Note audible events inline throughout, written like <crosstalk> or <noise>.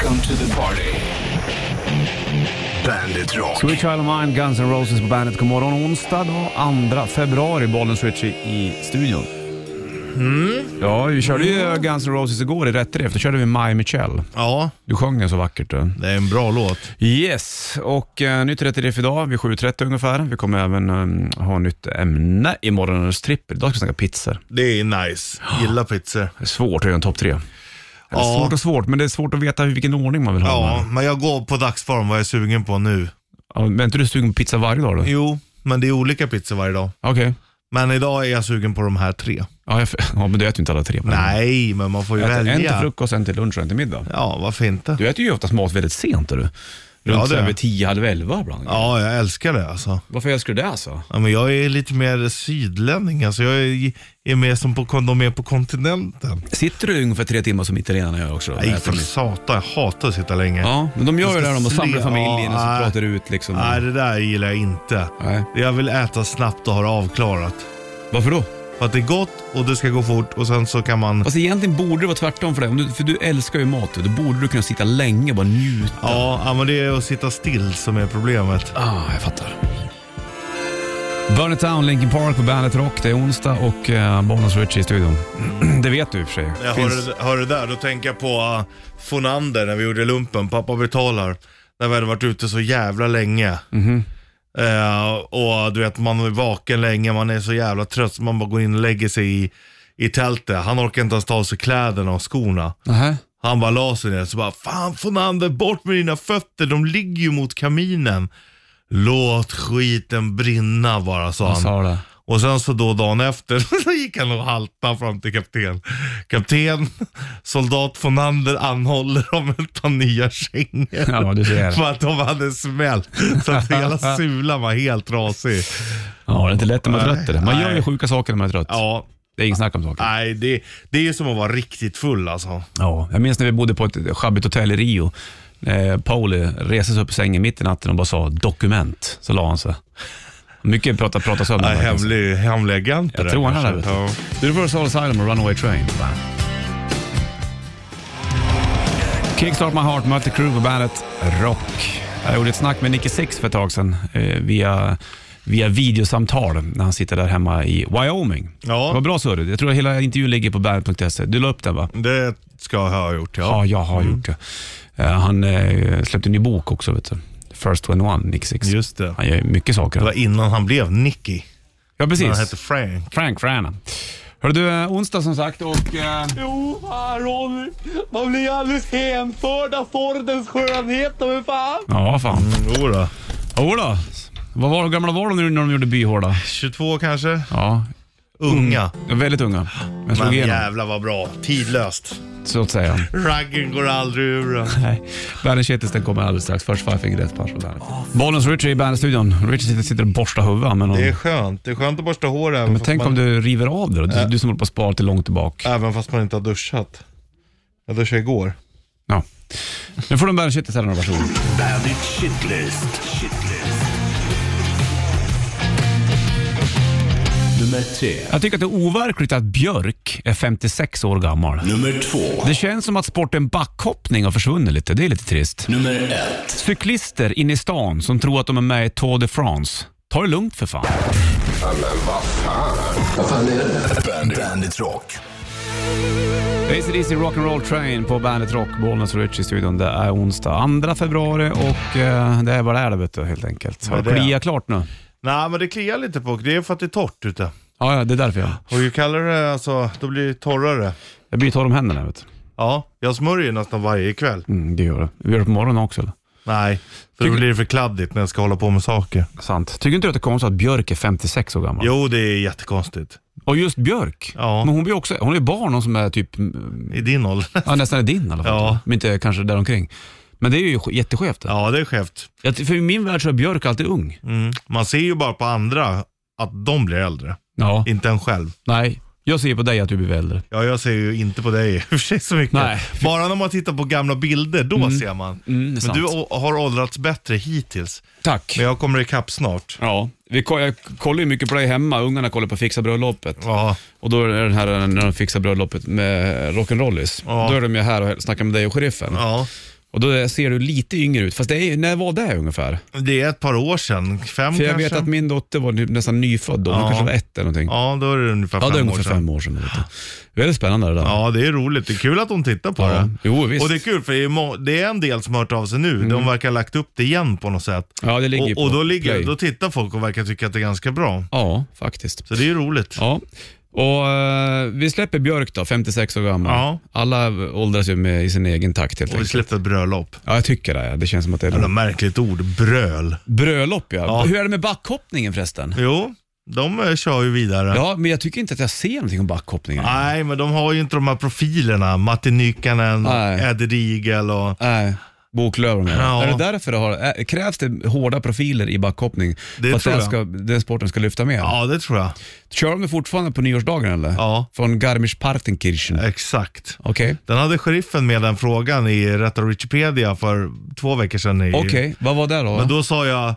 Welcome to the party. Bandit Rock. Sweet Child of Mine, Guns N' Roses på bandet. God morgon onsdag då, 2 februari, Bollnäs Ritchie i studion. Ja, vi körde ju Guns N' Roses igår i rätt drift. Då körde vi My Michelle. Ja, Du sjöng den så vackert. Du. det är en bra låt. Yes, och uh, nytt rätt drift idag vid 7.30 ungefär. Vi kommer även um, ha nytt ämne i morgonens trippel. Idag ska vi snacka pizzor. Det är nice. Gillar pizzor. Det är svårt att göra en topp tre. Eller Ja. Svårt och svårt, men det är svårt att veta i vilken ordning man vill ha Ja, men jag går på dagsform vad jag är sugen på nu. Ja, men är inte du sugen på pizza varje dag då? Jo, men det är olika pizzor varje dag. Okej. Men idag är jag sugen på de här tre. Ja, jag, <laughs> ja, men du äter ju inte alla tre. på. Nej, men man får ju Äter en till välja. frukost, en till lunch och en till middag. Ja, varför inte? Du äter ju oftast mat väldigt sent. Du. Runt Ja, vid tio, halv elva ibland. Ja, jag älskar det alltså. Varför älskar du det alltså? Ja, men jag är lite mer sydlänning, alltså jag är, är mer som på, de är på kontinenten. Sitter du ungefär tre timmar som italienarna gör också? då? Nej, för satan, jag hatar att sitta länge. Ja, men de gör ju det de samlar sle- familjen och så Ja, pratar ut liksom. Nej, det där gillar jag inte. Nej. Jag vill äta snabbt och ha det avklarat. Varför då? För att det är gott och det ska gå fort och sen så kan man... Fast egentligen borde det vara tvärtom för dig. Om du, för du älskar ju mat. Då borde du kunna sitta länge och bara njuta. Ja, ja, men det är att sitta still som är problemet. Ah, jag fattar. Burn It Down, Linkin Park på Bandet Rock. Det är onsdag och uh, Bonus Richie i studion. <clears throat> det vet du i och för sig. Jag Finns- hör, det- där, då tänker jag på uh, Fonander när vi gjorde lumpen, pappa betalar. När vi hade varit ute så jävla länge. Mhm. Eh, och du vet, man är vaken länge, man är så jävla trött så man bara går in och lägger sig i, i tältet. Han orkar inte ens ta av sig kläderna och skorna. Nähä. Han bara la sig ner så bara, fan Fonander, bort med dina fötter, de ligger ju mot kaminen. Låt skiten brinna bara, sa Han han. sa. Och sen så då dagen efter, <laughs> så gick han och haltade fram till kapten. Kapten, soldat Fonander anhåller om ett par nya kängor. Ja, du ser. För att de hade smält. Så att hela <laughs> sulan var helt trasig. Ja, det är inte lätt när man är trött. Man gör ju sjuka saker när man är trött. Ja, Det är inget snack om saker. nej det, det är ju som att vara riktigt full alltså. Ja, jag minns när vi bodde på ett sjabbigt hotell i Rio. Eh, Pauli reste sig upp i sängen mitt i natten och bara sa dokument. Så la han sig. Mycket prata, prata sönder. Verkligen. hemlig, hemlig agent Jag tror han kanske. det. Ja. Får Soul Asylum och Runaway Train. Kickstart My Heart möter Crew på bandet Rock. Jag gjorde ett snack med Nicky Six för ett tag sedan eh, via, via videosamtal när han sitter där hemma i Wyoming. Ja. Det var bra surr. Jag tror att hela intervjun ligger på bandet.se. Du la upp den va? Det ska jag ha gjort, Ja, ja. jag har gjort det. Eh, han eh, släppte en ny bok också, vet du. First 21, Nick Six. Just det. Han gör mycket saker. Det var innan han blev Nicky. Ja, precis. Han hette Frank. Frank Frana. Hörru du, eh, onsdag som sagt och... Eh, Jo, fan Ronny. Man blir alldeles hänförd av Fordens skönhet, men fan. ja, fan. Jo då. Jodå. Vad var, hur gamla var de nu när de gjorde Byhårda? 22 kanske? Ja, Unga. de var väldigt unga. Men slog Men igenom, jävla vad bra. Tidlöst. så att säga. Raggen går aldrig ur den. <laughs> Nej. Bandit Shitlist den kommer alldeles strax. Först Five Finger Death Punch på bandet. Bollens Richie i Bandit-studion. Richie sitter, sitter och borstar huvudet. Men, Det är skönt. Det är skönt att borsta hår även, men fast tänk man, om du river av det då? Du, du som håller på att spara till långt tillbaka. även fast man inte har duschat. Jag duschade igår. Ja. Nu får du en Bandit Shitlist här nu, varsågod. Bandit Shitlist. Shitlist. Nummer tre. Jag tycker att det är overkligt att Björk är 56 år gammal. Nummer två. Det känns som att sporten backhoppning har försvunnit lite. Det är lite trist. Nummer ett. Cyklister inne i stan som tror att de är med i Tour de France. Ta det lugnt för fan. Bandit, Bandit Rock. ACDC Rock'n'Roll Train på Bandet Rock, Bollnäs och Rich i studion. Det är onsdag 2 februari och eh, det är vad det är det vet du, helt enkelt. Har Vad du är det? kliat klart nu? Nej men det kliar lite på. Det är för att det är torrt ute. Ja, ja, det är därför jag. Och ju kallare det är, alltså, då blir det torrare. Jag blir torr om händerna vet du. Ja, jag smörjer nästan varje kväll. Mm, det gör det. Vi gör det på morgonen också eller? Nej, för då Tycker- blir det för kladdigt när jag ska hålla på med saker. Sant. Tycker inte du att det är konstigt att Björk är 56 år gammal? Jo, det är jättekonstigt. Och just Björk. Ja. Men hon blir också, hon är barn hon som är typ, mm, I din ålder. ja, nästan är din i alla fall. Ja. Men inte kanske däromkring. Men det är ju jätteskevt. Ja, det är skevt. Jag- För i min värld så är Björk alltid ung. Mm. Man ser ju bara på andra att de blir äldre. Ja. Inte en själv. Nej, jag ser på dig att du blir äldre. Ja, jag ser ju inte på dig <laughs> i och för sig så mycket. Nej. Bara när man tittar på gamla bilder, då ser man. Mm, det är Men sant. du å- har åldrats bättre hittills. Tack. Men jag kommer ikapp snart. Ja, vi, ko- jag kollar ju mycket på dig hemma. Ungarna kollar på Fixa bröllopet. Ja, Och då är det den här när de fixar bröllopet med rock'n'rollis. Ja. Då är de ju här och snackar med dig och sheriffen. ja. Och då ser du lite yngre ut. Fast det är, när var det ungefär? Det är ett par år sedan, fem För jag kanske? vet att min dotter var nästan nyfödd då. Hon Ja. kanske var ett eller någonting. Ja, då är det ungefär Ja, det är fem år ungefär sedan. fem år sedan. Väldigt spännande det där. Ja, det är roligt. Det är kul att hon tittar på Ja. det. Jo, visst. Och det är kul för det är, en del som har hört av sig nu. De verkar ha lagt upp det igen på något sätt. Ja, det ligger och, och på då, ligger, Play. då tittar folk och verkar tycka att det är ganska bra. Ja, faktiskt. Så det är roligt. Ja. Och eh, Vi släpper Björk då, 56 år gammal. Ja. Alla åldras ju med i sin egen takt helt Och vi enkelt. släpper bröllop. Ja, jag tycker det. Det känns som att det är Jävla märkligt ord. Bröl. bröllop. Ja. Ja. Hur är det med backhoppningen förresten? Jo, de eh, kör ju vidare. Ja, men jag tycker inte att jag ser någonting om backhoppningen. Nej, men de har ju inte de här profilerna. Matti Nykänen, Nej. Eddie Riegel och... Nej. Boklöv de Ja. Är det därför det har, är, krävs det hårda profiler i backhoppning Det för att tror den, jag. ska, den sporten ska lyfta mer? Ja, det tror jag. Kör de fortfarande på nyårsdagen eller? Ja. Från Garmisch-Partenkirchen? Exakt. Okej. Den hade sheriffen med den frågan i Rätta Wikipedia för två veckor sedan. i- Okej, vad var det då? Men då sa jag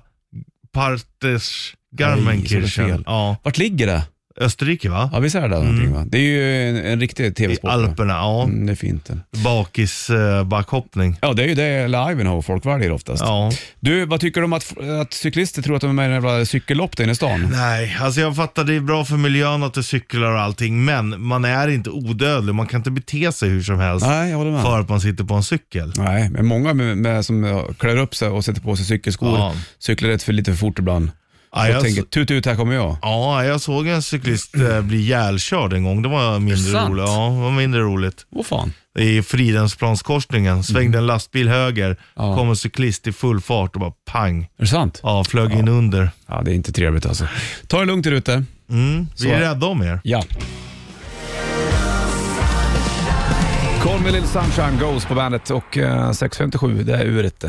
Partes Nej, så är det Garmenkirchen. fel. Ja, Vart ligger det? Österrike va? Ja, visst är det där någonting va? Det är ju en, en riktig I tv-sport. va? Alperna, ja. Mm, det är fint. det. Bakis eh, backhoppning. Ja, det är ju det eller Ivanhoe folk väljer oftast. Ja. Du, vad tycker du om att, att cyklister tror att de är med i en jävla cykellopp där inne i stan? Nej, alltså jag fattar det är bra för miljön att du cyklar och allting, men man är inte odödlig. Man kan inte bete sig hur som helst Nej, jag håller med. för att man sitter på en cykel. Nej, men många med, med, som klär upp sig och sätter på sig cykelskor Ja. cyklar rätt för lite för fort ibland. Ja, och jag tänker, tut tut, här kommer jag. Ja, jag såg en cyklist eh, bli ihjälkörd en gång. Det var mindre Sant? roligt. Ja, det var mindre roligt. Åh fan. I Fridhemsplanskorsningen, svängde en lastbil höger. Ja. kom en cyklist i full fart och bara pang. Är det sant? Ja, flög in under. Ja, det är inte trevligt alltså. Ta det lugnt där ute. Mm, vi Så- är rädda om er. Ja. Call me little sunshine goes på bandet och eh, 6.57, det är uret.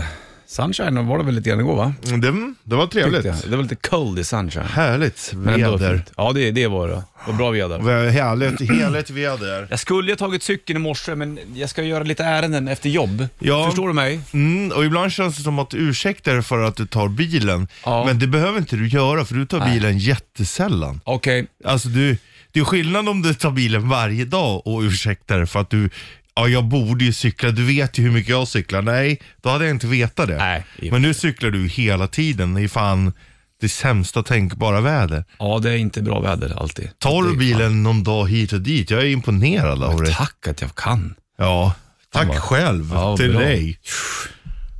Sunshine var det väl lite grann igår va? Mm, Det, det var trevligt. Tyckte jag. Det var lite cold i sunshine. Härligt Men ändå väder. fint. Ja, det, det var det. Det var bra väder. Vä- Härligt, härligt väder. Jag skulle ju ha tagit cykeln i morse, men jag ska göra lite ärenden efter jobb. Ja. Förstår du mig? Mm, och ibland känns det som att du ursäktar dig för att du tar bilen. Ja. Men det behöver inte du göra för du tar bilen jättesällan. Okej. Alltså du, det är skillnad om du tar bilen varje dag och ursäktar dig för att du Ja, jag borde ju cykla. Du vet ju hur mycket jag cyklar. Nej, då hade jag inte vetat det. Nej, Men nu cyklar du hela tiden i fan det sämsta tänkbara väder. Ja, det är inte bra väder alltid. Tar du bilen någon dag hit och dit? Jag är imponerad av fan- dig. Tack att jag kan. Ja, tack bara- själv Ja, till bra. dig.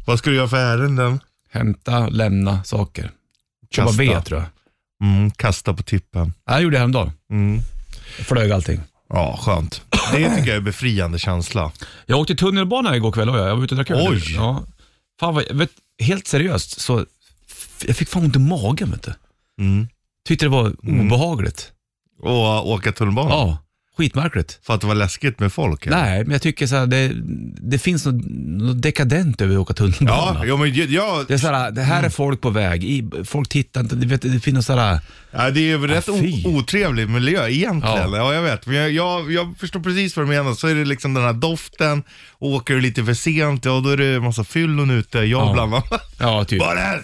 Vad ska du göra för ärenden? Hämta, lämna saker. Köpa ved tror jag. Mm, kasta på tippen. Ja, Jag gjorde det häromdagen. Mm. Jag flög allting. Ja, skönt. Det tycker jag är en befriande känsla. Jag åkte tunnelbana igår kväll och jag, jag var ute och drack öl. Oj. Ja. Fan vad, vet, helt seriöst, så f- jag fick fan ont i magen vet du. Mm. Tyckte det var obehagligt. Och åka tunnelbana? Ja, skitmärkligt. För att det var läskigt med folk? eller? Nej, men jag tycker så här, det, det finns något, något dekadent över att åka tunnelbana. Ja, ja, men jag, Det är så här, det här är folk på väg, i, folk tittar inte, du vet, det finns så här, ja, det är ju rätt Ah, fy. otrevlig miljö egentligen. Ja. Ja. jag vet. Men jag, jag, jag förstår precis vad du menar. Så är det liksom den här doften, åker du lite för sent, ja då är det en massa fyllon ute. Jag Ja. bland annat. ja typ, det? Är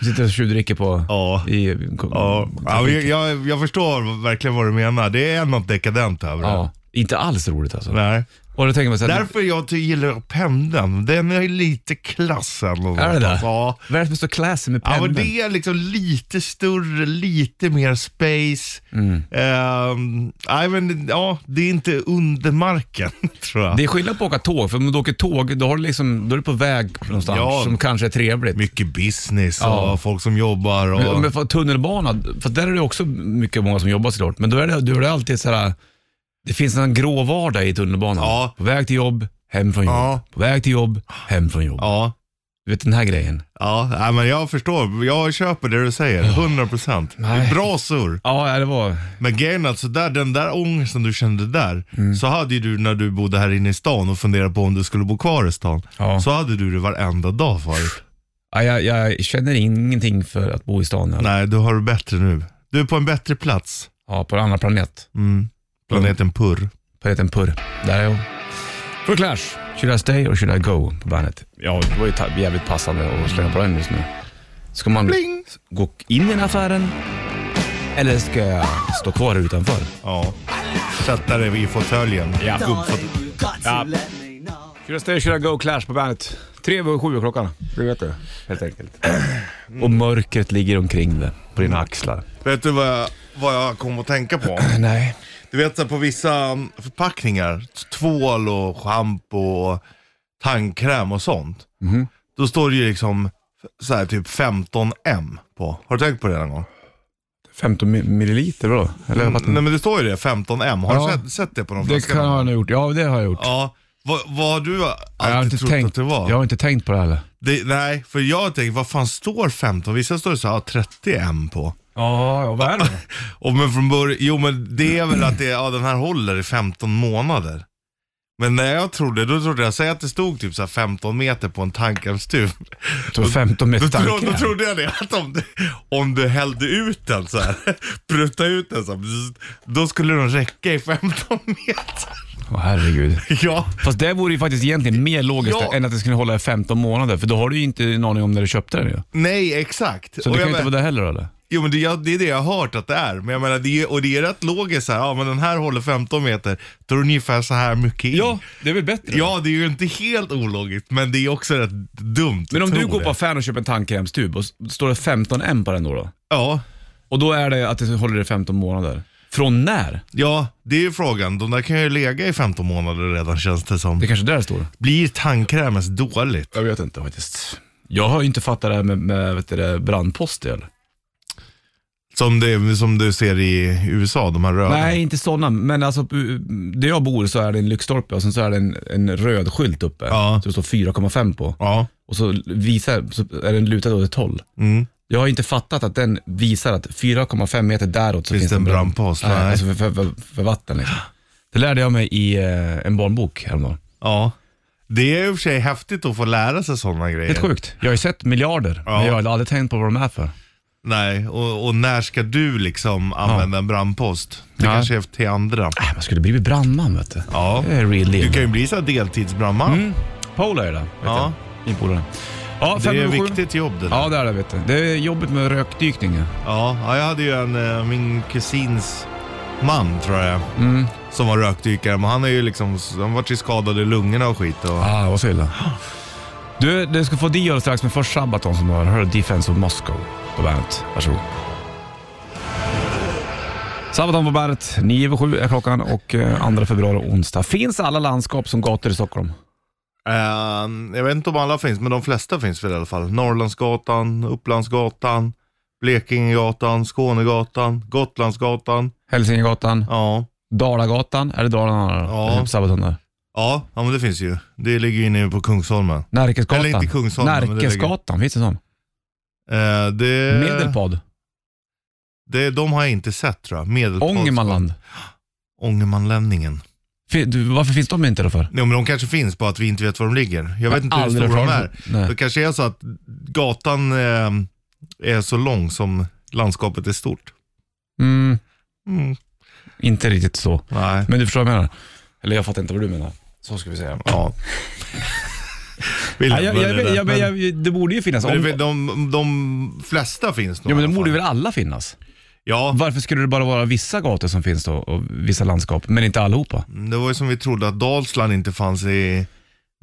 det? sitter och tjuvdricker på, Ja. i, Ja, ja jag, jag, jag förstår verkligen vad du menar. Det är något dekadent över det. ja, inte alls roligt alltså. Nej. Och då tänker man så här, Därför jag ty- gillar pendeln. Den är lite klassen. är det det? Ja. Vad är det som är så classy med Ja, pendeln? men det är liksom lite större, lite mer space. Mm. Ehm, nej, men ja, det är inte under marken, <laughs> tror jag. Det är skillnad på att åka tåg, för om du åker tåg, då, har du liksom, då är du på väg någonstans Ja. som kanske är trevligt. Mycket business och Ja. folk som jobbar. Och... Men, men för tunnelbana, för där är det också mycket många som jobbar såklart, men då är det, då är det alltid så här. Det finns en grå vardag i tunnelbanan. Ja. På väg till jobb, hem från jobb. Ja. På väg till jobb, hem från jobb. Ja, Du vet den här grejen. ja nej, men jag förstår. Jag köper det du säger, 100 procent. Nej. Bra surr. Ja, det var... Men grejen är att så där, den där ångesten du kände där, Mm. så hade ju du när du bodde här inne i stan och funderade på om du skulle bo kvar i stan. Ja. Så hade du det varenda dag förut. Ja, jag, jag känner ingenting för att bo i stan. Nej. Nej, du har det bättre nu. Du är på en bättre plats. Ja, på en annan planet. Mm. Planeten Purr. Planeten Purr. Där är jag. För Clash, Should I Stay or Should I Go på bandet. Ja, det var ju ta- jävligt passande att slänga på den just nu. Ska man Bling! gå in i den här affären eller ska jag stå kvar här utanför? Ja. Sätta dig i fåtöljen. Ja. Ja. Kira Station Go Clash på bandet. Tre över sju är klockan. Det vet du. Helt enkelt. Och mörkret ligger omkring dig, på dina axlar. Vet du vad jag, vad jag kom att tänka på? <clears throat> Nej. Du vet så här, på vissa förpackningar, tvål och schampo och tandkräm och sånt. Mhm. Då står det ju liksom så här, typ 15M på. Har du tänkt på det någon gång? 15 mi- milliliter då? Eller jag fattar Nej men det står ju det, 15M. Har Ja. du sett, sett det på någon Det flaska? kan jag gång? ha gjort. Ja, det har jag gjort. Ja. Vad, vad har du alltid jag, har inte trott tänkt, att det var? jag har inte tänkt på det heller. Det, nej, för jag tänkt, vad fan står 15? Vissa står det så här 30M på. Ja, ja vad är det Och men från början, jo men det är väl att det, ja, den här håller i 15 månader. Men när jag trodde, då trodde jag, säg att det stod typ så här 15 meter på en 15 Då, meter tro, då starkare. trodde jag det, att om du, om du hällde ut den så här, <laughs> prutta ut den så här, då skulle den räcka i 15 meter. Åh herregud. Ja, Fast det vore ju faktiskt egentligen mer logiskt Ja. än att det skulle hålla i 15 månader, för då har du ju inte en aning om när du köpte den ju. nej exakt. Så Och det kan ju inte vara det heller eller? Jo men det, ja, det är det jag har hört att det är. Men jag menar, det är, och det är rätt logiskt här, ja men den här håller 15 meter, då är det ungefär så här mycket i. det är väl bättre? Ja, det är ju inte helt ologiskt, men det är också rätt dumt Men om du går på affären och köper en tandkrämstub och s- står det 15M på den då, då? Ja, Och då är det att det håller i 15 månader. Från när? ja, det är ju frågan. De där kan ju lägga i 15 månader redan känns det som. Det är kanske där det står. Blir tandkrämens dåligt? Jag vet inte faktiskt. Jag har ju inte fattat det här med, med vet du, det, brandposter. eller? Som, det, som du ser i USA, de här röda. Nej, inte sådana. Men alltså, där jag bor så är det en lyktstolpe och sen så är det en, en röd skylt uppe. Ja. Så det står 4,5 på. Ja. Och så visar, så är den lutad åt ett håll. Mm. Jag har inte fattat att den visar att 4,5 meter däråt så Finns finns, det en brand- brandpost? Nej, Nej. alltså för, för, för, för vatten liksom. Det lärde jag mig i eh, en barnbok häromdagen. ja. Det är i och för sig häftigt att få lära sig sådana grejer. Helt sjukt. Jag har ju sett miljarder, Ja. men jag har aldrig tänkt på vad de är för. Nej, och, och när ska du liksom använda en brandpost? Det Ja. kanske är till andra. Äh, man skulle blivit brandman vet du. Ja. Det är real Du kan ju bli så här deltidsbrandman. Mm. Polar är det, vet Ja. jag. Min polare. Ja, Det fem är över ett sju. viktigt jobb det där. Ja, det är det vet du. Det är jobbigt med rökdykning. ja. Ja, ja, jag hade ju en, eh, min kusins man tror jag, Mm. som var rökdykare. Men han är ju liksom, han vart ju skadad i lungorna och skit. Och, Ah, vad så illa. Du, du ska få Dio strax, men först Sabaton som du har. Hör Defense of Moscow på bandet. Varsågod. Sabaton på bandet. 9 över 7 är klockan och eh, 2 februari onsdag. Finns alla landskap som gator i Stockholm? Eh, jag vet inte om alla finns, men de flesta finns väl i alla fall. Norrlandsgatan, Upplandsgatan, Blekingegatan, Skånegatan, Gotlandsgatan. Hälsingegatan, Ja. Dalagatan. Är det Dalarna? Ja. Ja. Sabaton där. Ja, ja, men det finns ju. Det ligger ju inne på Kungsholmen. Närkesgatan. Eller inte Kungsholmen, men det ligger- Närkesgatan, finns det sån? Eh, det, Medelpad. Det, de har jag inte sett tror jag. Medelpad. Ångermanland. Ångermanlänningen. Fin- du, Varför finns de inte då för? Nej, men de kanske finns, bara att vi inte vet var de ligger. Jag vet inte hur aldrig stora de hört är. talas om- nej. Det kanske är så att gatan eh, är så lång som landskapet är stort. Mm, Mm. inte riktigt så. Nej. Men du förstår vad jag menar? Eller jag fattar inte vad du menar. Så ska vi säga. Ja. <laughs> <laughs> Vi Ja, lämnar jag, jag, det där. jag, Men- jag, jag, det borde ju finnas. Om, de, de flesta finns nog ja, men alla borde väl alla finnas? Ja, Varför skulle det bara vara vissa gator som finns då och vissa landskap, men inte allihopa? det var ju som vi trodde att Dalsland inte fanns i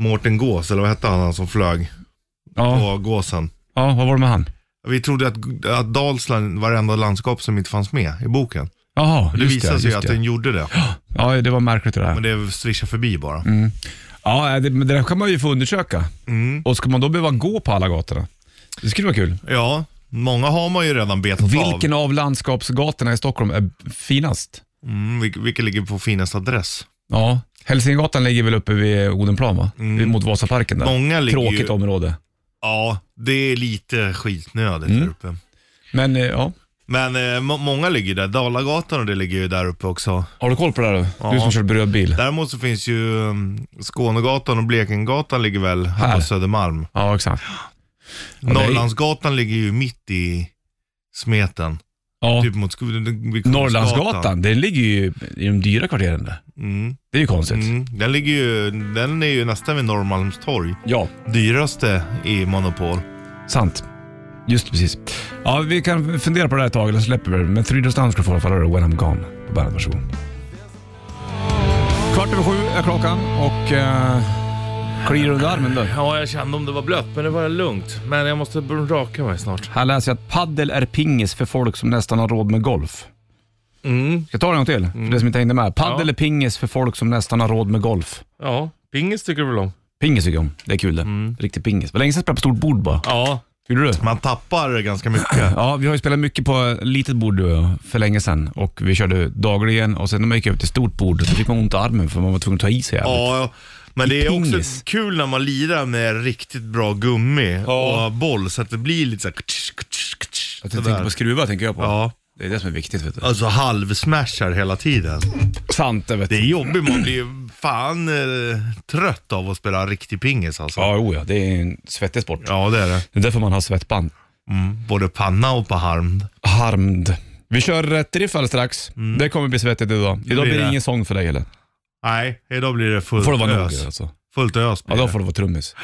Mårten Gås, eller vad hette han, han som flög Ja, på gåsen. ja vad var det med han? Vi trodde att, att Dalsland var det enda landskap som inte fanns med i boken. Jaha, Det visade sig just att det. den gjorde det. <gasps> Ja, det var märkligt det där. Men det svischade förbi bara. Mm. Ja, det, men det där kan man ju få undersöka. Mm. Och ska man då behöva gå på alla gatorna? Det skulle vara kul. Ja, många har man ju redan betat Vilken av. av landskapsgatorna i Stockholm är finast? Mm, vil- vilken ligger på finast adress? Ja, Hälsingegatan ligger väl uppe vid Odenplan va? Mm. Mot Vasaparken där. Många ligger Tråkigt ju... område. Ja, det är lite skitnödigt Mm. där uppe. Men eh, ja, Men eh, må- många ligger där. Dalagatan och det ligger ju där uppe också. har du koll på det här? Ja. Du som kör brödbil. Däremot så finns ju um, Skånegatan och Blekingegatan ligger väl här, Här. på Södermalm. Ja, exakt. det är- Norrlandsgatan ligger ju mitt i smeten. Ja. Typ mot Sk- vid Kungsgatan. Norrlandsgatan, den ligger ju i de dyra kvarteren där. Mm. Det är ju konstigt. Mm. Den, ligger ju, den är ju nästan vid Norrmalmstorg. Ja, Dyraste i Monopol. sant. Just precis. Ja, vi kan fundera på det här ett tag, eller släpper vi det. Men Three Doors Down ska få i alla fall When I'm Gone på bandet. Varsågod. Kvart över sju är klockan och eh, Kliar under armen då? Ja, jag kände om det var blött, men det var lugnt. Men jag måste raka mig snart. Här läser jag att paddel är pingis för folk som nästan har råd med golf. Mm. Ska jag ta det en gång till? För det som inte hängde med. Paddel Ja. är pingis för folk som nästan har råd med golf. Ja, pingis tycker du väl om? Pingis tycker jag om. Det är kul det. Riktig pingis. Det var länge sedan jag spelade på stort bord bara. Ja. Gjorde du? Man tappar ganska mycket. Ja, vi har ju spelat mycket på litet bord du för länge sedan och vi körde dagligen och sen när man gick upp till stort bord så fick man ont i armen för man var tvungen att ta i sig jävligt. Ja, men det är pingis. också kul när man lirar med riktigt bra gummi Ja. och boll så att det blir lite såhär... ktsch, ktsch, ktsch, Att jag sådär. tänkte på skruvar tänker jag på. Ja, Det är det som är viktigt vet du. alltså halvsmashar hela tiden. Sant det vet Det du. är jobbigt, man blir fan eh, trött av att spela riktig pingis alltså. Ja, jo, ja, det är en svettig sport. Ja, det är det. Det är därför man har svettband. Mm. Både panna och på harm. Harmd. Vi kör rätt riff alldeles strax. Det kommer bli svettigt idag. Idag blir det det. ingen sång för dig eller? Nej, idag blir det fullt får det vara nog ös. alltså. Fullt ös Ja, blir då det. får det vara trummis.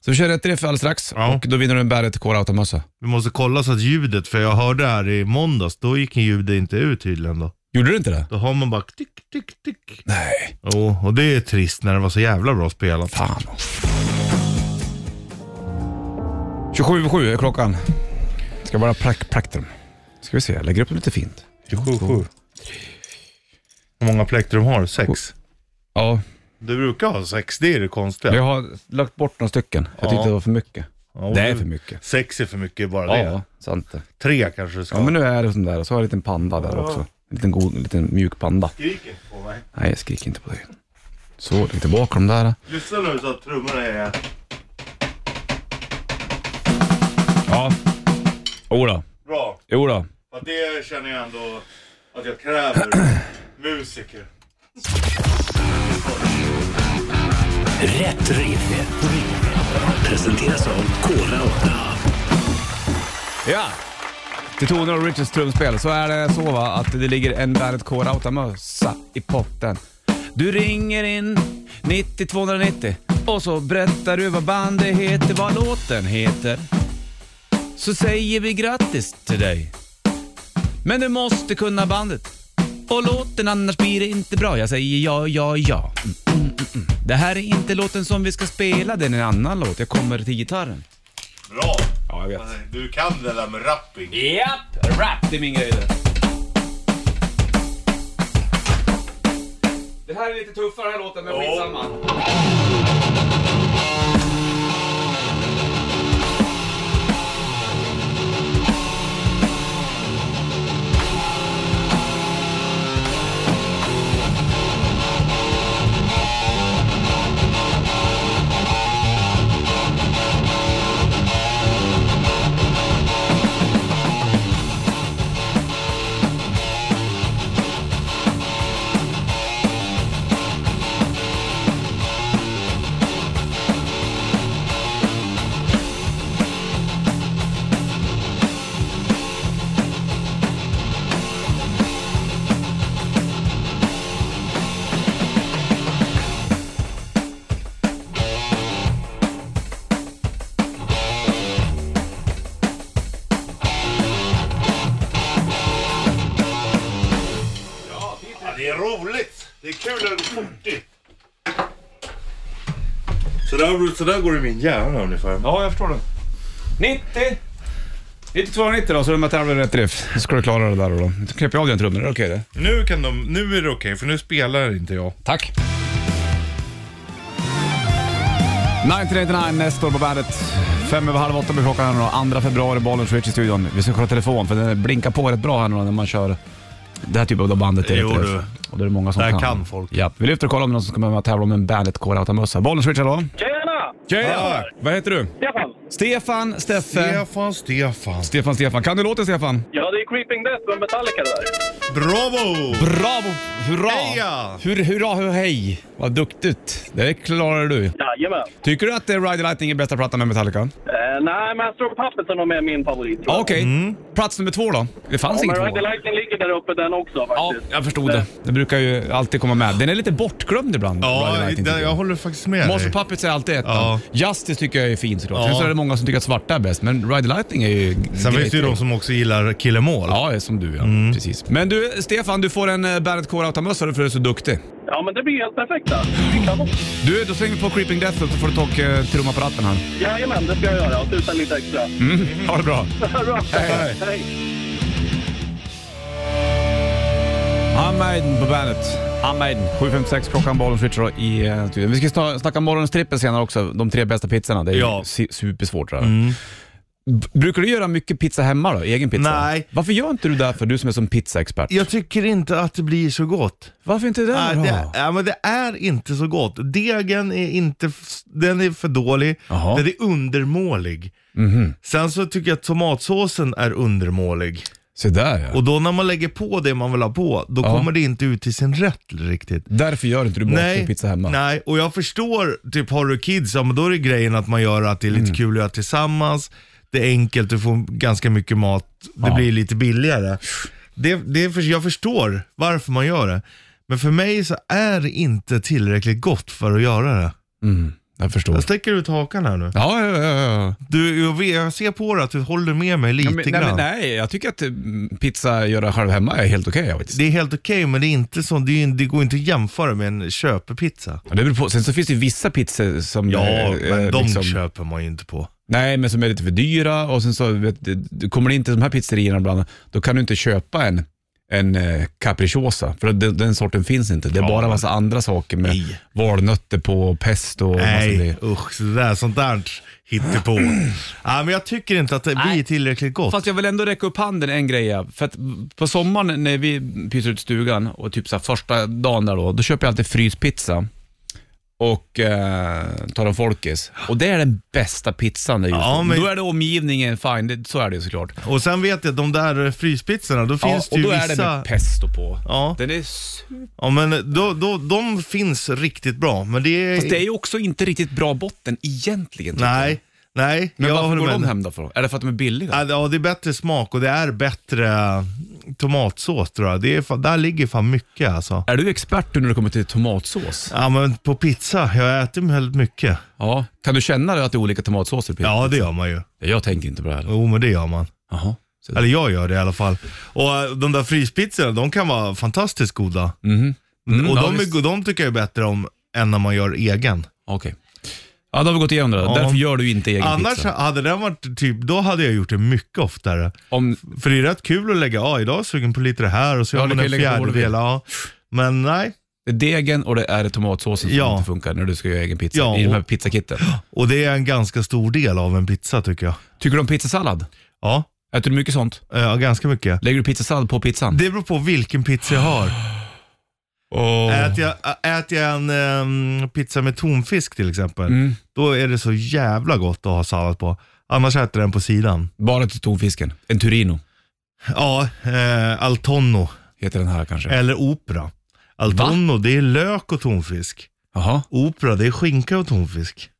Så vi kör rätt riff alldeles strax Ja. och då vinner du en Barrett Core Automössa. Vi måste kolla så att ljudet, för jag hörde här i måndags, då gick ljudet inte ut tydligen då. Gjorde du inte det? Då har man bara tick, tick, tick. Nej. Jo, och det är trist när det var så jävla bra spelat. Fan. 27 7 är klockan. Ska vara prak praktrum. Ska vi se, jag lägger upp det lite fint. 27, 7. Hur många plektrum har du? Sex? Ja, Du brukar ha sex, det är det konstiga. jag har lagt bort några stycken. Jag Ja. tyckte det var för mycket. Ja, Det är du- för mycket. Sex är för mycket bara det. Ja, sant det. Tre kanske du ska Ja, men nu är det sån där. Och så har jag en liten panda där också. En liten, god, en liten mjuk panda. Skrik inte på mig. Nej, jag skriker inte på dig. Så, lägg tillbaka de där. Lyssna nu så att trummorna är... Ja. Jodå. Bra. Jodå. Det känner jag ändå att jag kräver <clears throat> musiker. Rätt riff. Presenteras av Kora 8. Ja. Till toner av Richards trumspel så är det så va att det ligger en Bandet Core Automössa i potten. Du ringer in 90 290 och så berättar du vad bandet heter, vad låten heter. Så säger vi grattis till dig. Men du måste kunna bandet och låten annars blir det inte bra. Jag säger ja, ja, ja. Mm, mm, mm. mm. Det här är inte låten som vi ska spela, det är en annan låt. Jag kommer till gitarren. Bra. Ja, jag vet. Du kan det där med rapping. Japp, rap det är min grej det. Det här är lite tuffare den här låten, men skitsamma. Roligt. Det är kul när det går fort. Så där, så där går det i min hjärna ungefär. Ja, jag förstår det. 90! 9290 då, så är det med tävlar rätt riff. Så ska du klara det där då. då. knäpper jag av dina trummor, är det okej det? Nu, kan de, nu är det okej, för nu spelar inte jag. Tack. 1989, nästa år på bandet. Fem över halv åtta blir klockan här nu då. 2 februari, bollen switch i studion. Vi ska kolla telefon för den blinkar på rätt bra här nu då när man kör det här typen av bandet. är Jo, rätt du. riff. Och det är många som Det här kan. kan folk. Ja, vi lyfter och kollar om det är någon som ska med och tävla om en Bandet Core Automössa. Bollen switch hallå? Tjena! Tjena! Vad heter du? Stefan! Stefan, Steffe. Stefan, Stefan. Stefan, Stefan. Kan du låten Stefan? Ja, det är Creeping Death med Metallica det där. Bravo! Bravo! Hurra! Heja! Hur, hurra, hur, hej! Vad duktigt. Det klarar du. Jajamän. Tycker du att eh, Ride the Lightning är bästa plattan med Metallica? Eh, nej, Master of Puppets är min favorit. tror Ja, jag. Okej. Plats nummer två då? Det fanns Ja, ingen men två. Ride the Lightning ligger där uppe den också Ja, faktiskt. jag förstod det. Det brukar ju alltid komma med. Den är lite bortglömd ibland. Ride the Ja, Lightning, det, tycker jag håller faktiskt med Monster dig. Puppets är alltid ettan. Ja. Justice tycker jag är fin såklart. Ja. Sen så är det många som tycker att svarta är bäst, men Ride the Lightning är ju... Sen finns det ju de som också gillar Killemål. Ja, det är som du ja. Mm. Precis. Men du, Stefan, du får en uh, Bandet Core Automössa för du är så duktig. Ja, men det blir helt perfekt. Då. Du, då slänger vi på Creeping Death och så får du ta och eh, trumma på ratten här. Jajamän, det ska jag göra. Och tuta lite extra. Mm. <laughs> Ha det bra. <laughs> Bra. Hej. Hej. Unmaiden på bandet. Unmaiden. 7.56 klockan, bollen switcher då i eh, studion. Vi ska sna- snacka morgonens trippel senare också. De tre bästa pizzorna. Det är Ja. ju si- supersvårt. tror jag. Brukar du göra mycket pizza hemma då? Egen pizza? Nej. Varför gör inte du det för du som är som pizzaexpert? Jag tycker inte att det blir så gott. Varför inte det Nej, det, ja, men det är inte så gott. Degen är inte, den är för dålig, Jaha. den är undermålig. Mhm. Sen så tycker jag att tomatsåsen är undermålig. Se där ja. Och då när man lägger på det man vill ha på, då Ja. kommer det inte ut till sin rätt riktigt. Därför gör inte du bakad pizza hemma. nej, och jag förstår, typ har du kids, ja men då är det grejen att man gör att det är lite Mm. kul att göra tillsammans, det är enkelt, du får ganska mycket mat, det Ja. blir lite billigare. Det, det är jag förstår varför man gör det, men för mig så är det inte tillräckligt gott för att göra det. Mm, jag förstår. Jag sträcker ut hakan här nu. Ja, ja, ja. ja. Du, jag, ser på dig att du håller med mig lite Ja, men, nej, grann. men, nej, jag tycker att mm, pizza göra själv hemma är helt okej. faktiskt. Det är helt okej, men det, är inte så, det, är, det går inte att jämföra med en köpepizza. Ja, det beror på. Sen så finns det vissa pizzor som... Ja, eh, men eh, de liksom- köper man ju inte på. Nej, men som är lite för dyra och sen så vet, du, kommer det inte de här pizzerierna ibland, då kan du inte köpa en, en eh, capricciosa, för den, den sorten finns inte. Det är Ja, bara massa andra saker med Nej. valnötter på, pesto och Nej, usch, sådär, sånt där hittepå. <clears throat> ja, men jag tycker inte att det blir Nej. tillräckligt gott. Fast jag vill ändå räcka upp handen en grej. För att på sommaren när vi pyser ut stugan och typ så första dagen där då, då köper jag alltid fryspizza och eh, tar en folkis. Och det är den bästa pizzan där just Ja, men- Då är det omgivningen, fine, det, så är det ju såklart. Och sen vet jag att de där fryspizzorna, då Ja, finns det och ju då är det vissa... med pesto på. Ja, Den är super... ja, men då, då, de finns riktigt bra. Men det är... Fast det är ju också inte riktigt bra botten egentligen. tycker jag. nej. Men jag varför håller går med de hem då? För? Är det för att de är billiga? Ja, det- Ja, det är bättre smak och det är bättre tomatsås tror jag. Det är, fan- där ligger fan mycket alltså. Är du expert när det kommer till tomatsås? Ja, men på pizza, jag äter väldigt mycket. Ja. Kan du känna att det är olika tomatsåser pizza? Ja, det gör man ju. Jag tänker inte på det här. Jo, men det gör man. Jaha. Så- Eller jag gör det i alla fall. Och äh, de där fryspizzorna, de kan vara fantastiskt goda. Mhm. Mm, och ja, de, visst. är, de tycker jag är bättre om än när man gör egen. Okej. Ja, då har vi gått igenom det. Ja. Därför gör du inte egen Annars pizza. hade den varit typ, då hade jag gjort det mycket oftare. Om, För det är rätt kul att lägga, ja idag är jag sugen på lite det här och så Ja, gör du man kan en ju lägga på vad du fjärdedel. vill. Ja. Men nej, det är degen och det är tomatsåsen som Ja. inte funkar när du ska göra egen pizza Ja, i de här och- pizzakitten. och det är en ganska stor del av en pizza tycker jag. Tycker du om pizzasallad? Ja, Äter du mycket sånt? ja ganska mycket. Lägger du pizzasallad på pizzan? Det beror på vilken pizza jag har. Oh. Äter jag, äter jag en ehm, pizza med tonfisk till exempel, Mm. då är det så jävla gott att ha sallad på. Annars äter jag den på sidan. Bara till tonfisken. En Turino Ja, eh, altonno heter den här kanske. eller opera. Altonno det är lök och tonfisk. Jaha. Opera det är skinka och tonfisk.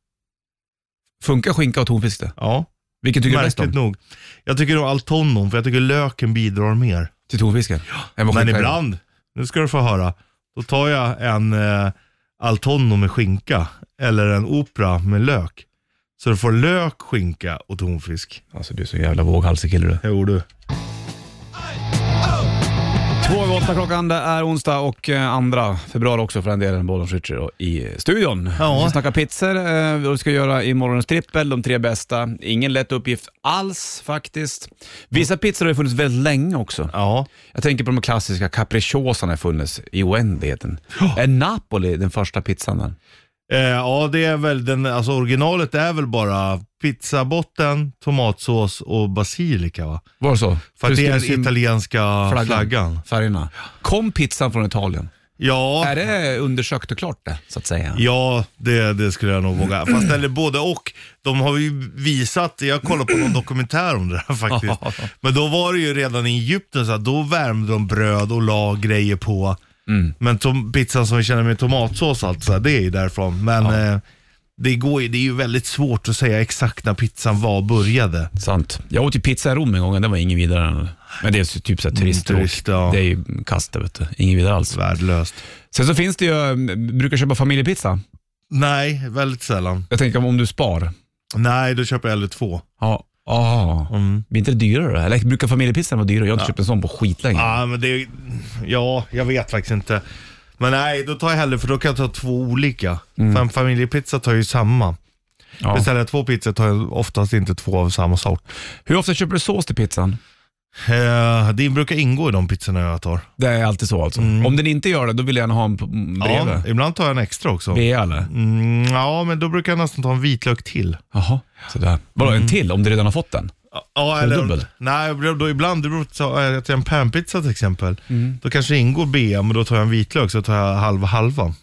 Funkar skinka och tonfisk det? Ja, Vilken tycker du bäst märkligt om? nog. Jag tycker om altonnon för jag tycker löken bidrar mer. Till tonfisken? Vad Men ibland, nu ska du få höra, då tar jag en eh, altonno med skinka eller en opera med lök. Så du får lök, skinka och tonfisk. Alltså du är så jävla våghalsig kille du. Jo du. Åtta klockan, det är onsdag och eh, andra februari också för den delen, Bollens Ritchie då, i studion. Ja. Vi ska snacka pizzor, eh, vad vi ska göra i morgonens trippel, de tre bästa. Ingen lätt uppgift alls faktiskt. Vissa pizzor har ju funnits väldigt länge också. Ja. Jag tänker på de klassiska capriccioserna har funnits i oändligheten. Är Napoli den första pizzan där? Eh, ja, det är väl den, alltså originalet är väl bara pizzabotten, tomatsås och basilika va? Var det så? För att det är skrev den italienska flaggan. Färgerna. Kom pizzan från Italien? Ja, Är det undersökt och klart det, så att säga? ja det, det skulle jag nog våga. Fast eller både och. De har ju visat, jag kollade på någon dokumentär om det där faktiskt. Men då var det ju redan i Egypten så att då värmde de bröd och la grejer på. Mm. Men tom, pizzan som vi känner med tomatsås och allt så här, det är ju därifrån. Men eh, det, går, det är ju väldigt svårt att säga exakt när pizzan var började. Sant. Jag åt ju pizza i Rom en gång, det var ingen vidare. Men det är typ så här turistråk. turist, ja. Det är ju kast vet du. Ingen vidare alls. Värdelöst. Sen så finns det ju, mm, brukar köpa familjepizza. Nej, väldigt sällan. Jag tänker om du spar. Nej, då köper jag hellre två. Ja. Ah. Mm. Blir inte det dyrare? Eller brukar familjepizzan vara dyrare? Jag har inte köpt en sån på skitlänge. Ja, men det, ja, jag vet faktiskt inte. Men nej, då tar jag hellre, för då kan jag ta två olika. Mm. För en familjepizza tar ju samma. Ja. Beställer jag två pizzor tar jag oftast inte två av samma sort. Hur ofta köper du sås till pizzan? Eh, det brukar ingå i de pizzorna jag tar. Det är alltid så alltså. Om den inte gör det, då vill jag gärna ha en p- mm, bredvid. Ja, ibland tar jag en extra också. Bea eller? Mm, ja, men då brukar jag nästan ta en vitlök till. Jaha, sådär. Vadå, en till om du redan har fått den? Ja, en dubbel? Nej, då ibland, det beror på, att jag en panpizza till exempel. Mm. Då kanske det ingår bea, men då tar jag en vitlök så tar jag halva halva.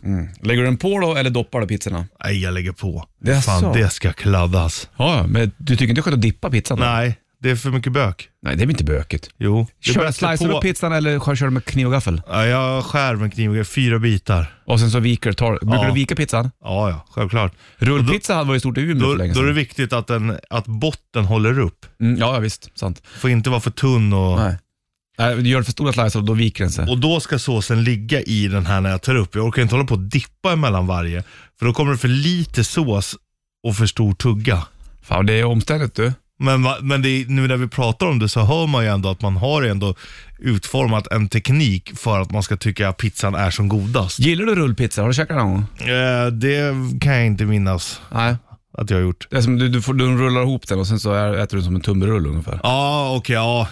Lägger du den på då eller doppar du pizzorna? Nej, jag lägger på. Det är Fan, det ska kladdas. Ja, ja, men du tycker inte det är skönt att dippa pizzan? då? Nej, det är för mycket bök. Nej, det är väl inte bökigt. Jo. Det Kör, slicear du på- pizzan eller kör du med kniv och gaffel? Ja, jag skär med kniv, fyra bitar. Och sen så viker du, tar, brukar Ja. du vika pizzan? Ja, ja, självklart. Rullpizza hade varit stort i Umeå Då, för länge då är det sedan. viktigt att, den, att botten håller upp. Mm, ja, ja, visst. Sant. Får inte vara för tunn och, Nej. Nej, du gör det för stora slicer och då viker den sig. och då ska såsen ligga i den här när jag tar upp. Jag orkar inte hålla på och dippa emellan varje. För då kommer det för lite sås och för stor tugga. Fan, det är omständigt du. Men, men det nu när vi pratar om det så hör man ju ändå att man har ändå utformat en teknik för att man ska tycka att pizzan är som godast. Gillar du rullpizza? Har du käkat den någon gång? Eh, det kan jag inte minnas Nej. att jag har gjort. Det är som du, du, får, du rullar ihop den och sen så är, äter du som en tummerulle ungefär. Ja, okej, ja.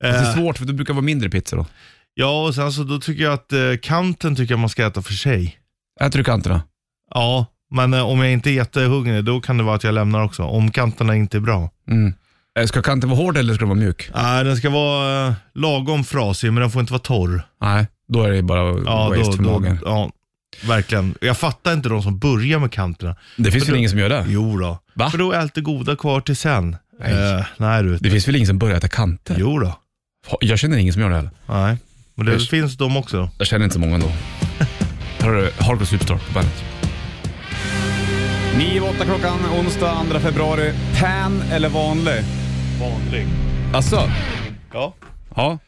Det är Eh, svårt för det brukar vara mindre pizza då. ja, och sen så då tycker jag att eh, kanten tycker jag man ska äta för sig. Äter du kanterna? Ja, men eh, om jag inte är jättehungrig då kan det vara att jag lämnar också. Om kanterna inte är bra. Mm. Eh, Ska kanten vara hård eller ska den vara mjuk? Nej, den ska vara eh, lagom frasig men den får inte vara torr. Nej, då är det bara Ja, waste för magen. ja, verkligen. Jag fattar inte de som börjar med kanterna. Det finns väl ingen som gör det? Jo då. Va? För då är allt det goda kvar till sen. Nej. Eh, nej du. Det finns väl ingen som börjar äta kanter? Jo då. Jag känner ingen som gör det heller. Nej. Men det Just. finns de också. Jag känner inte så många ändå. Här <laughs> har du Hardcore Superstar på bandet. 9-8 klockan, onsdag 2 februari. Pan eller vanlig? Vanlig. Alltså, Ja. ja.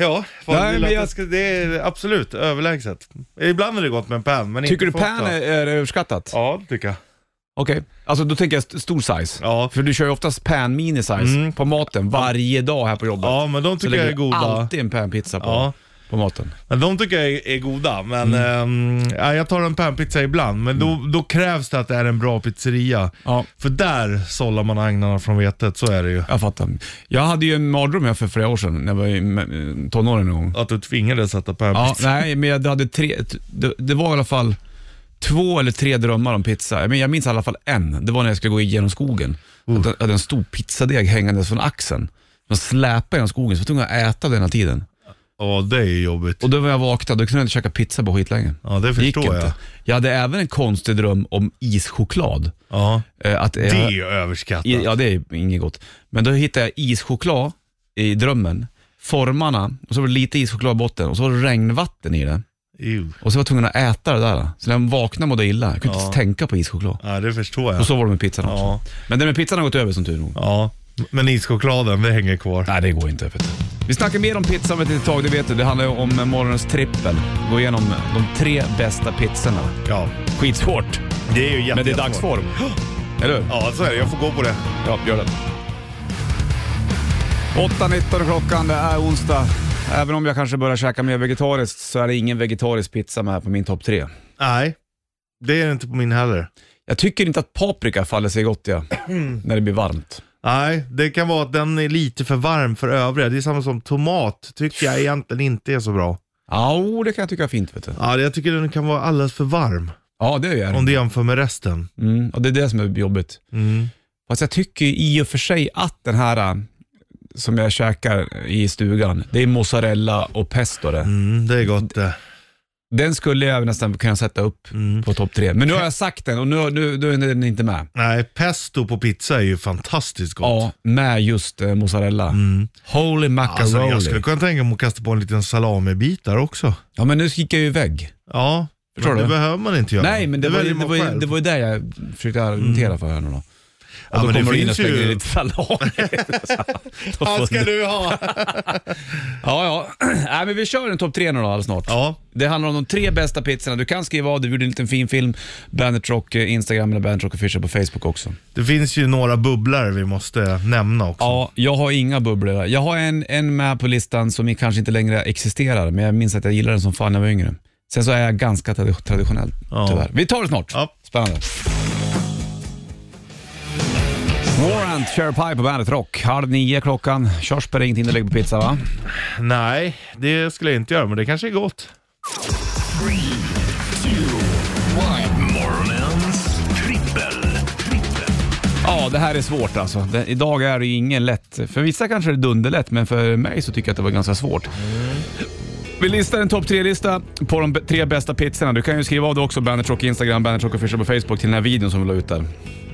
Ja, Nej, men jag- ska, det är absolut överlägset. Ibland är det gott med en pan, men Tycker du inte pan är, är överskattat? Ja, det tycker jag. Okej, alltså då tänker jag st- stor size. Ja. För du kör ju oftast pan mini size Mm. på maten varje dag här på jobbet. Ja, men de så tycker jag lägger är du goda. alltid en panpizza på, Ja. På maten. Men de tycker jag är, är goda, men Mm. ehm, ja, jag tar en panpizza ibland. Men då, då krävs det att det är en bra pizzeria. Ja, För där sållar man agnarna från vetet, så är det ju. jag fattar. Jag hade ju en mardröm här för flera år sedan, när jag var i tonåren en gång. Att du tvingades sätta Ja, panpizza. nej, men jag hade tre, det, det var i alla fall två eller tre drömmar om pizza. Men jag minns i alla fall en. Det var när jag skulle gå igenom skogen. Uh. Jag hade en stor pizzadeg hängandes från axeln. Man släpade genom skogen, så jag var tvungen att äta den hela tiden. Ja, det är jobbigt. Och då var jag vaknad, då kunde jag inte käka pizza på skitlänge. Ja, det Det gick förstår inte. jag. Jag hade även en konstig dröm om ischoklad. Ja, Eh, Att, det är ju överskattat. i, ja, det är inget gott. Men då hittade jag ischoklad i drömmen, formarna, och så var det lite ischoklad i botten och så var det regnvatten i det. Ew. Och så var jag tvungen att äta det där. Så när jag vaknade mådde jag illa. Jag kunde inte ens tänka på ischoklad. Ja, det förstår jag. Och så var det med pizzan också. Ja. Men det med pizzan har gått över som tur nog. Ja, men ischokladen, det hänger kvar. Nej, det går inte. Vet du. Vi snackar mer om pizza om ett litet tag, det vet du. Det handlar ju om morgonens trippel. Gå igenom de tre bästa pizzorna. Ja, Skitsvårt, det är ju jätte, men det är jättesvårt. dagsform. <gasps> Eller hur? Ja, så är det. Jag får gå på det. Ja, gör det. 8.19 klockan, det är onsdag. Även om jag kanske börjar käka mer vegetariskt så är det ingen vegetarisk pizza med på min topp tre. Nej, det är det inte på min heller. Jag tycker inte att paprika faller sig gott ja, <clears throat> när det blir varmt. Nej, det kan vara att den är lite för varm för övriga. Det är samma som tomat, tycker jag egentligen inte är så bra. Ja, oh, det kan jag tycka är fint. Vet du. Ja, jag tycker den kan vara alldeles för varm. Ja, det gör Om det. du jämför med resten. Mm, och det är det som är jobbigt. Mm. Fast jag tycker i och för sig att den här äh, som jag käkar i stugan, det är mozzarella och pesto det. Mm, det är gott det. Den skulle jag nästan kunna sätta upp Mm. på topp tre. Men nu har jag sagt den och nu, nu, nu är den inte med. Nej, pesto på pizza är ju fantastiskt gott. Ja, med just eh, mozzarella. Mm. Holy macaroni. Alltså, jag skulle kunna tänka mig att kasta på en liten salamibit där också. Ja, men nu gick jag ju iväg. Ja, Förstår men du? det behöver man inte göra. Nej, men det, var, ju- det, var, ju- det var ju det jag försökte argumentera för här nu då. Och då men det kommer du in och finns ju- lite salami. Allt <laughs> ska du- ha. <laughs> Ja, ja. Nej, <clears throat> men vi kör en topp tre nu då alldeles snart. Ja. Det handlar om de tre bästa pizzorna. Du kan skriva av, du gjorde en liten fin film. Bandit Rock eh, Instagram eller Bandit Rock Official på Facebook också. Det finns ju några bubblare vi måste nämna också. Ja, jag har inga bubblor. Jag har en, en med på listan som kanske inte längre existerar, men jag minns att jag gillade den som fan när jag var yngre. Sen så är jag ganska tradi- traditionell, Ja. tyvärr. Vi tar det snart. Ja. Spännande. Warrant, Cherry Pie på Bandet Rock. Halv nio klockan. Körsbär är ingenting du lägger på pizza va? Nej, det skulle jag inte göra, men det kanske är gott. Morgonens trippel. trippel. Ja, det här är svårt alltså. Det, idag är det ju ingen lätt. För vissa kanske det är dunderlätt, men för mig så tycker jag att det var ganska svårt. Vi listar en topp tre-lista på de tre bästa pizzorna. Du kan ju skriva av det också, Bandit Rock Instagram, Bandit Rock Official på Facebook till den här videon som vi la ut där.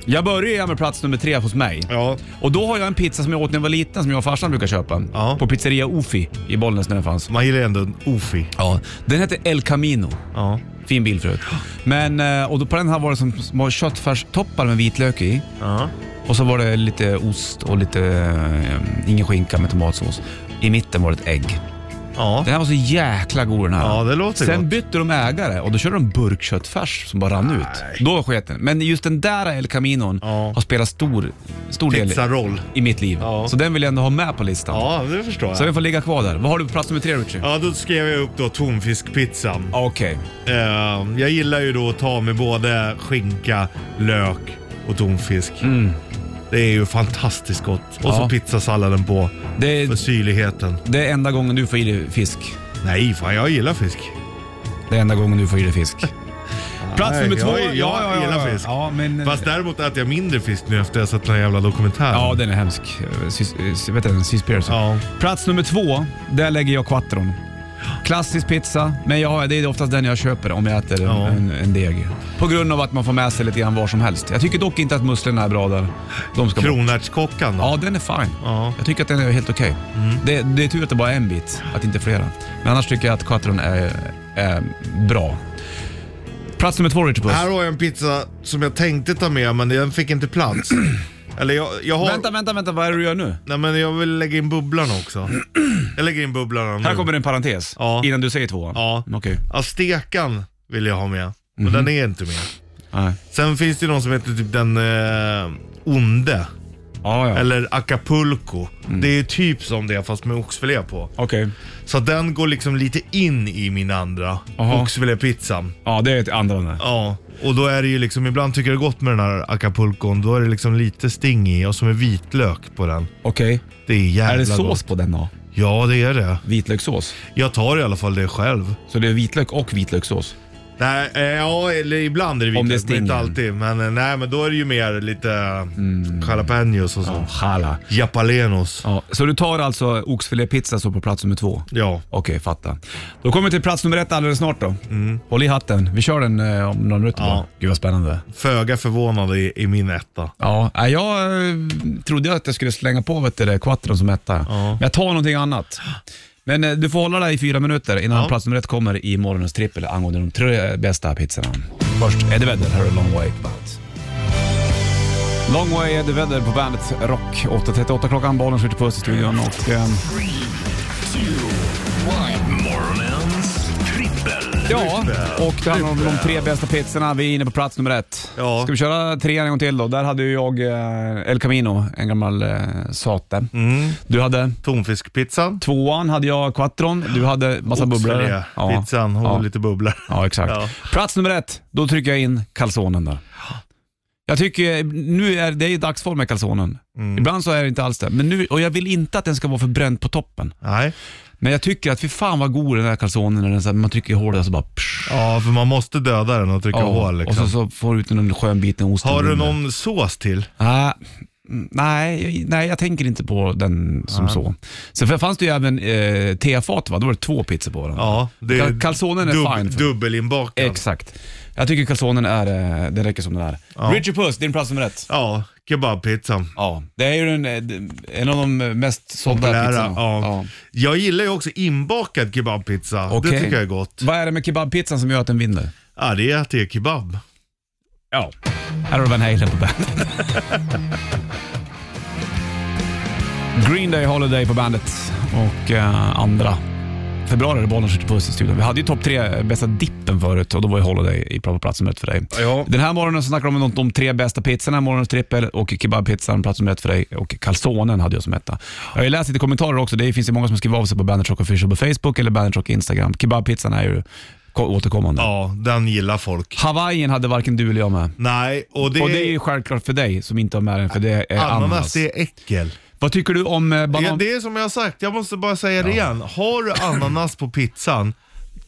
Jag börjar med plats nummer tre hos mig. Ja. Och då har jag en pizza som jag åt när jag var liten, som jag och farsan brukar köpa. Ja. På pizzeria Ofi i Bollnäs när den fanns. Man gillar ändå en Ofi. Ja. Den heter El Camino. Ja. Fin bil förut. Men, eh, och då på den här var det som små köttfärstoppar med vitlök i. Ja. Och så var det lite ost och lite, eh, ingen skinka med tomatsås. I mitten var det ett ägg. Ja. Den här var så jäkla god den här. Ja, det låter Sen gott. bytte de ägare och då körde de burkköttfärs som bara rann ut. Då sket den. Men just den där El Caminon Ja. har spelat stor, stor del Pizzaroll. i mitt liv. Ja. Så den vill jag ändå ha med på listan. Ja, det förstår jag. Så den får ligga kvar där. Vad har du på plats nummer tre Richie? Ja, då skrev jag upp då tonfiskpizza. Okej. Eh, jag gillar ju då att ta med både skinka, lök och tonfisk. Det är ju fantastiskt gott. Och Mm. Ja. så pizzasalladen på Det, för är- syrligheten. det är enda gången du får i dig fisk. Nej, fan jag gillar fisk. Det är enda gången du får i dig fisk. <laughs> Plats Nej, nummer två. jag- jag gillar fisk. Ja, men... Fast däremot äter jag mindre fisk nu efter jag sett den här jävla dokumentären. Ja, den är hemsk. Sys- eh, Vet du, Seaspiracy. Ja. Plats nummer två, där lägger jag quattron. Klassisk pizza, men jag, det är oftast den jag köper om jag äter en, Ja. en, en deg. På grund av att man får med sig lite grann var som helst. Jag tycker dock inte att musslorna är bra där. De ska bort. Kronärtskockan då? Ja, den är fine. Ja. Jag tycker att den är helt okej. Det, det är tur att det bara är en bit, att inte flera. Men annars tycker jag att quattron är, är bra. Plats nummer två, Richard Puss. Här har jag en pizza som jag tänkte ta med men den fick inte plats. <clears throat> Eller jag, jag har... Vänta, vänta, vänta. Vad är det du gör nu? Nej men jag vill lägga in bubblarna också. Jag lägger in bubblarna nu. Här kommer en parentes, Ja. innan du säger tvåan. Ja. Okej. Aztekan vill jag ha med. Mhm. Och den är inte med. Nej. Sen finns det någon som heter typ den eh, onde. Ja, ja. Eller Acapulco. Mm. Det är typ som det fast med oxfilé på. Okej. Så den går liksom lite in i min andra Aha. oxfilépizza. Ja, det är ett andra nu. Ja, och då är det ju liksom, ibland tycker jag det är gott med den här acapulcon. Då är det liksom lite sting i och så med vitlök på den. Okej. Det är jävla Är det sås gott. på den då? Ja, det är det. Vitlökssås? Jag tar i alla fall det själv. Så det är vitlök och vitlökssås? Nej, eh, ja, eller ibland är det Om det vitlök, men inte stinger. alltid. Men eh, nej, men då är det ju mer lite mm. jalapenos och så. Ja, chala. Japalenos. Ja, så du tar alltså oxfilépizza så på plats nummer två? Ja. Okej, fatta. Då kommer vi till plats nummer ett alldeles snart då. Håll i hatten. Vi kör den eh, om några minuter Ja. bara. Gud vad spännande. Föga förvånad i, i min etta. Ja, nej, jag eh, trodde att jag skulle slänga på vet du, det, quattron som etta. Men jag tar någonting annat. Men eh, du får hålla dig i fyra minuter innan Ja. plats nummer ett kommer i morgonens trippel angående de tre bästa pizzorna. Först Eddie Vedder, här är Long Way bandet. Long Way Eddie Vedder på bandet Rock. 8.38 klockan, bollen skjuter puss i studion och... Eh, ja, och det handlar om de tre bästa pizzorna. Vi är inne på plats nummer ett. Ja. Ska vi köra tre en gång till då? Där hade ju jag eh, El Camino, en gammal eh, sate. Mm. Du hade? Tonfiskpizzan. Tvåan hade jag quattron, du hade massa bubblor. Oxfilé, pizzan och ja. lite bubblor. Ja, exakt. Ja. Plats nummer ett, då trycker jag in calzonen där. Jag tycker, nu är det är dagsform med calzonen. Mm. Ibland så är det inte alls det. Men nu, och jag vill inte att den ska vara för bränd på toppen. Nej. Men jag tycker att fy fan vad god den där calzonen när den så här, man trycker i hålet och så bara psh, Ja, för man måste döda den och trycka ja, hål liksom. Och så, så får du ut en skön biten ost. Har du någon sås till? Mm, nej, nej, jag tänker inte på den som så. Sen fanns det ju även eh, tefat, va? då var det två pizzor på den. Ja, det Cal- calzonen är fine för- Dubbelinbakad. Exakt. Jag tycker calzonen är, eh, den räcker som den är. Richard Puss, din plats nummer ett. Ja, kebabpizzan. Ja, det är ju den, eh, en av de mest sålda Populära. pizzorna. Ja. Jag gillar ju också inbakad kebabpizza. Okej. Det tycker jag är gott. Vad är det med kebabpizzan som gör att den vinner? Ja, det är att det är kebab. Ja. Här har du Van Halen på bandet. <laughs> Green Day Holiday på bandet och eh, andra februari är Bollnäs skjuter puss i studion. Vi hade ju topp tre bästa dippen förut och då var ju Holiday i bra plats nummer ett för dig. Ja. Den här morgonen så snackar de om de, tre bästa pizzorna, morgonens trippel och kebabpizzan plats nummer ett för dig och calzonen hade jag som etta. Jag har ju läst lite kommentarer också. Det finns ju många som skriver av sig på Bandit Rock Official på Facebook eller Bandit Rock Instagram. Kebabpizzan är ju ko- återkommande. Ja, den gillar folk. Hawaiian hade varken du eller jag med. Nej, och det, och det är ju självklart för dig som inte har med den, för det är ananas. ananas, är äckel. Vad tycker du om eh, banan? Ja, det är som jag har sagt, jag måste bara säga det igen. Har du ananas på pizzan,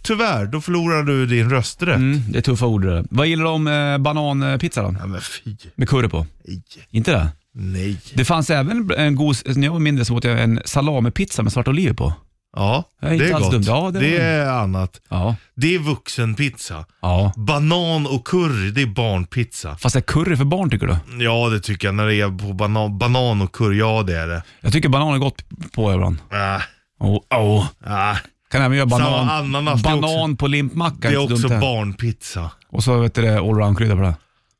tyvärr, då förlorar du din rösträtt. Mm, det är tuffa ord det där. Vad gillar du om eh, bananpizza då? Ja, men fy. Med curry på? Nej. Inte det? Nej. Det fanns även en god, när jag var mindre så åt jag en salamipizza med svarta oliver på. Ja, Det är det är gott. Ja, det det, är annat. Ja. Det är vuxenpizza. ja. Banan och curry, det är barnpizza. Fast är curry för barn tycker du? Ja, det tycker jag. När det är på banan, banan och curry, ja det är det. Jag tycker banan är gott på ibland. Äh, Oh, oh. äh. Kan även göra banan, ananas, banan också- på limpmacka. Det är också barnpizza. Och så vet du det, allround-krydda på det.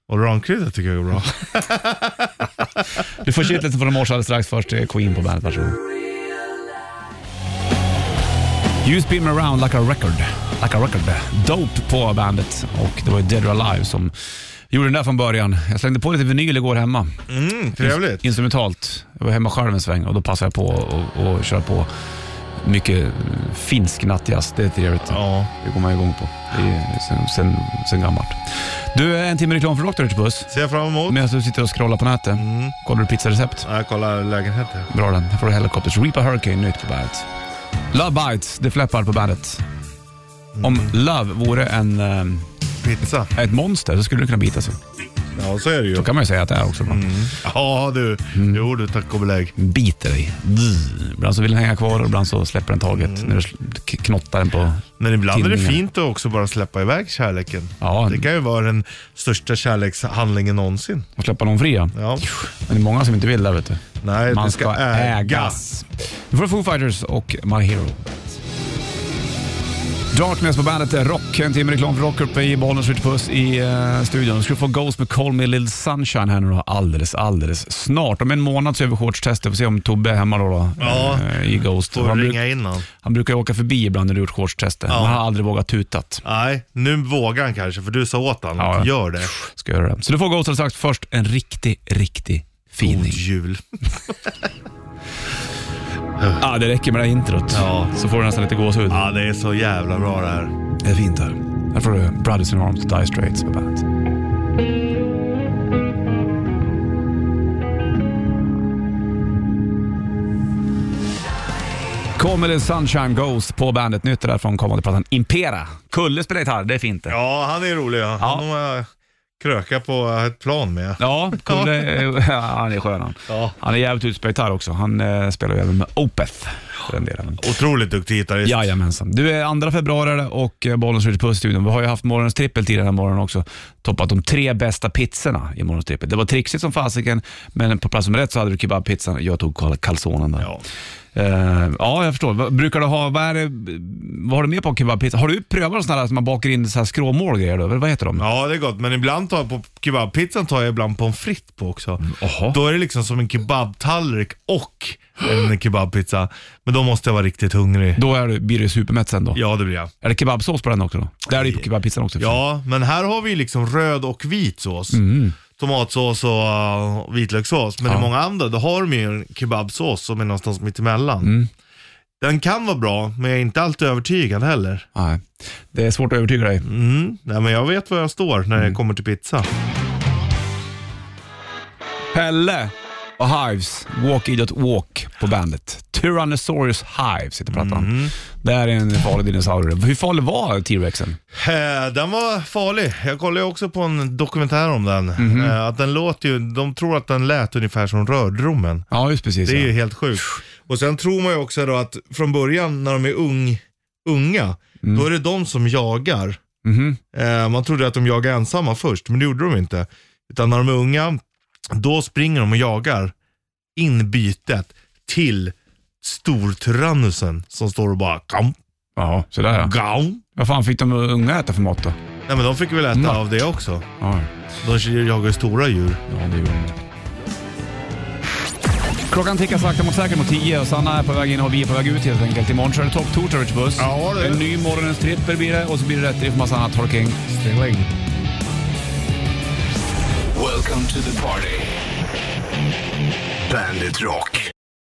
Och rankrydda tycker jag är bra. <laughs> Du får shitlisten från morse alldeles strax. Först är Queen på bandet, varsågod. You spin me around like a record. Like a record. Dope på bandet och det var Dead or Alive som gjorde den där från början. Jag slängde på lite vinyl igår hemma. Mm, trevligt. Instrumentalt. Jag var hemma själv en sväng och då passade jag på att och, och köra på mycket finsk nattjazz. Det är trevligt. Ja. Det går man igång på. Det är sen, sen, sen gammalt. Du, en timme reklam för Dr. Puss. Ser jag fram emot. Medan du sitter och scrollar på nätet. Mm. Kollar du pizzarecept? Jag kollar lägenheten. Bra den. Här får du Helicopters. Reaper Hurricane, nytt på bandet. Love Bites, det fläppar på bandet. Om Love vore en, eh, Pizza. ett monster så skulle det kunna bita sig. Ja, så är det ju. Då kan man ju säga att det är också. Bra. Ja du. Jo du, tack och belägg. Biter dig. Ibland så vill den hänga kvar och ibland så släpper den taget när du knottar den på Men ibland är det fint att också bara släppa iväg kärleken. Ja, Det kan ju vara den största kärlekshandlingen någonsin. och släppa någon fri. Ja. Men det är många som inte vill det vet du. Nej, Man det ska, ägas. Nu får du Foo Fighters och My Hero. Darkness på bandet är Rock. En timme reklam för Rock uppe i Bollnäs Ritchie Puss i uh, studion. Du ska få Ghost med Call Me Little Sunshine här nu då, alldeles, alldeles snart. Om en månad så gör vi shortstestet. Får se om Tobbe är hemma då, då Ja. eh, i Ghost. Får Han, ringa in han. han brukar åka förbi ibland när du gjort shortstestet. Ja. Han har aldrig vågat tutat. Nej, nu vågar han kanske för du sa åt han Ja. gör det. Ska göra det. Så du får Ghost alldeles strax. Först en riktig, riktig fining. God jul. <laughs> Ja, det räcker med det här introt. Ja. Så får du nästan lite gåshud. Ja, det är så jävla bra det här. Det är fint här. Här får du Brothers in Arms Dire Straits på bandet. Det Sunshine Ghost på bandet. Nytt det där från kommande plattan Impera. Kulle spelar gitarr, det är fint det. Ja, han är rolig. Ja. Han kröka på ett plan med. Ja, <laughs> ja, han är skön han. Ja. Han är jävligt på gitarr också. Han eh, spelar ju även med Opeth för den delen. Otroligt duktig gitarrist. Jajamensan. Du är 2 februari och eh, Ritchie Puss i studion. Vi har ju haft morgonens trippel tidigare den här morgonen också. Toppat de tre bästa pizzorna i morgonens trippel. Det var trixigt som fasiken, men på plats nummer ett så hade du kebabpizzan. Jag tog calzonen där. Ja. Eh, ja, jag förstår. Brukar du ha, vad, är det, vad har du med på kebabpizza? Har du prövat sådana där som man bakar in så här skråmål och grejer? Då? Vad heter de? Ja, det är gott. Men ibland tar jag på kebabpizzan tar jag ibland pommes frites på också. Jaha. Då är det liksom som en kebabtallrik och en kebabpizza. Men då måste jag vara riktigt hungrig. Då är du, blir du supermätt sen då? Ja, det blir jag. Är det kebabsås på den också då? Det är det ju på kebabpizzan också. Ja, men här har vi liksom röd och vit sås. Tomatsås och uh, vitlökssås. Men i många andra, då har de ju en kebabsås som är någonstans mitt emellan. Mm. Den kan vara bra, men jag är inte alltid övertygad heller. Nej. Det är svårt att övertyga dig. Mm. Nej, men jag vet var jag står när Mm. det kommer till pizza. Pelle och Hives, Walk Idiot Walk på bandet. Tyrannosaurus Hives heter plattan. Det är en farlig dinosaurie. Hur farlig var T-rexen? Eh, Den var farlig. Jag kollade också på en dokumentär om den. Eh, Att den låter ju, de tror att den lät ungefär som rördromen. Ja, just precis. Det är ja. ju helt sjukt. Och sen tror man ju också då att från början när de är ung, unga, då är det de som jagar. Mhm. Eh, man trodde att de jagade ensamma först, men det gjorde de inte. Utan när de är unga, då springer de och jagar in bytet till stortyrannusen som står och bara gaum, Ja, sådär ja. gaum. Vad fan fick de unga äta för mat då? Nej men de fick väl äta av det också. Ja, De jagar stora djur. ja det gjorde de. Klockan tickar sakta mot säkert mot 10 och Sanna är på väg in och vi är på väg ut helt enkelt. Imorgon kör det Top Tour Buss. Ja, du. En ny morgonens trippel blir det och så blir det rätt riff massa annat. Holking. Stränglängd. Welcome to the party. Bandit Rock.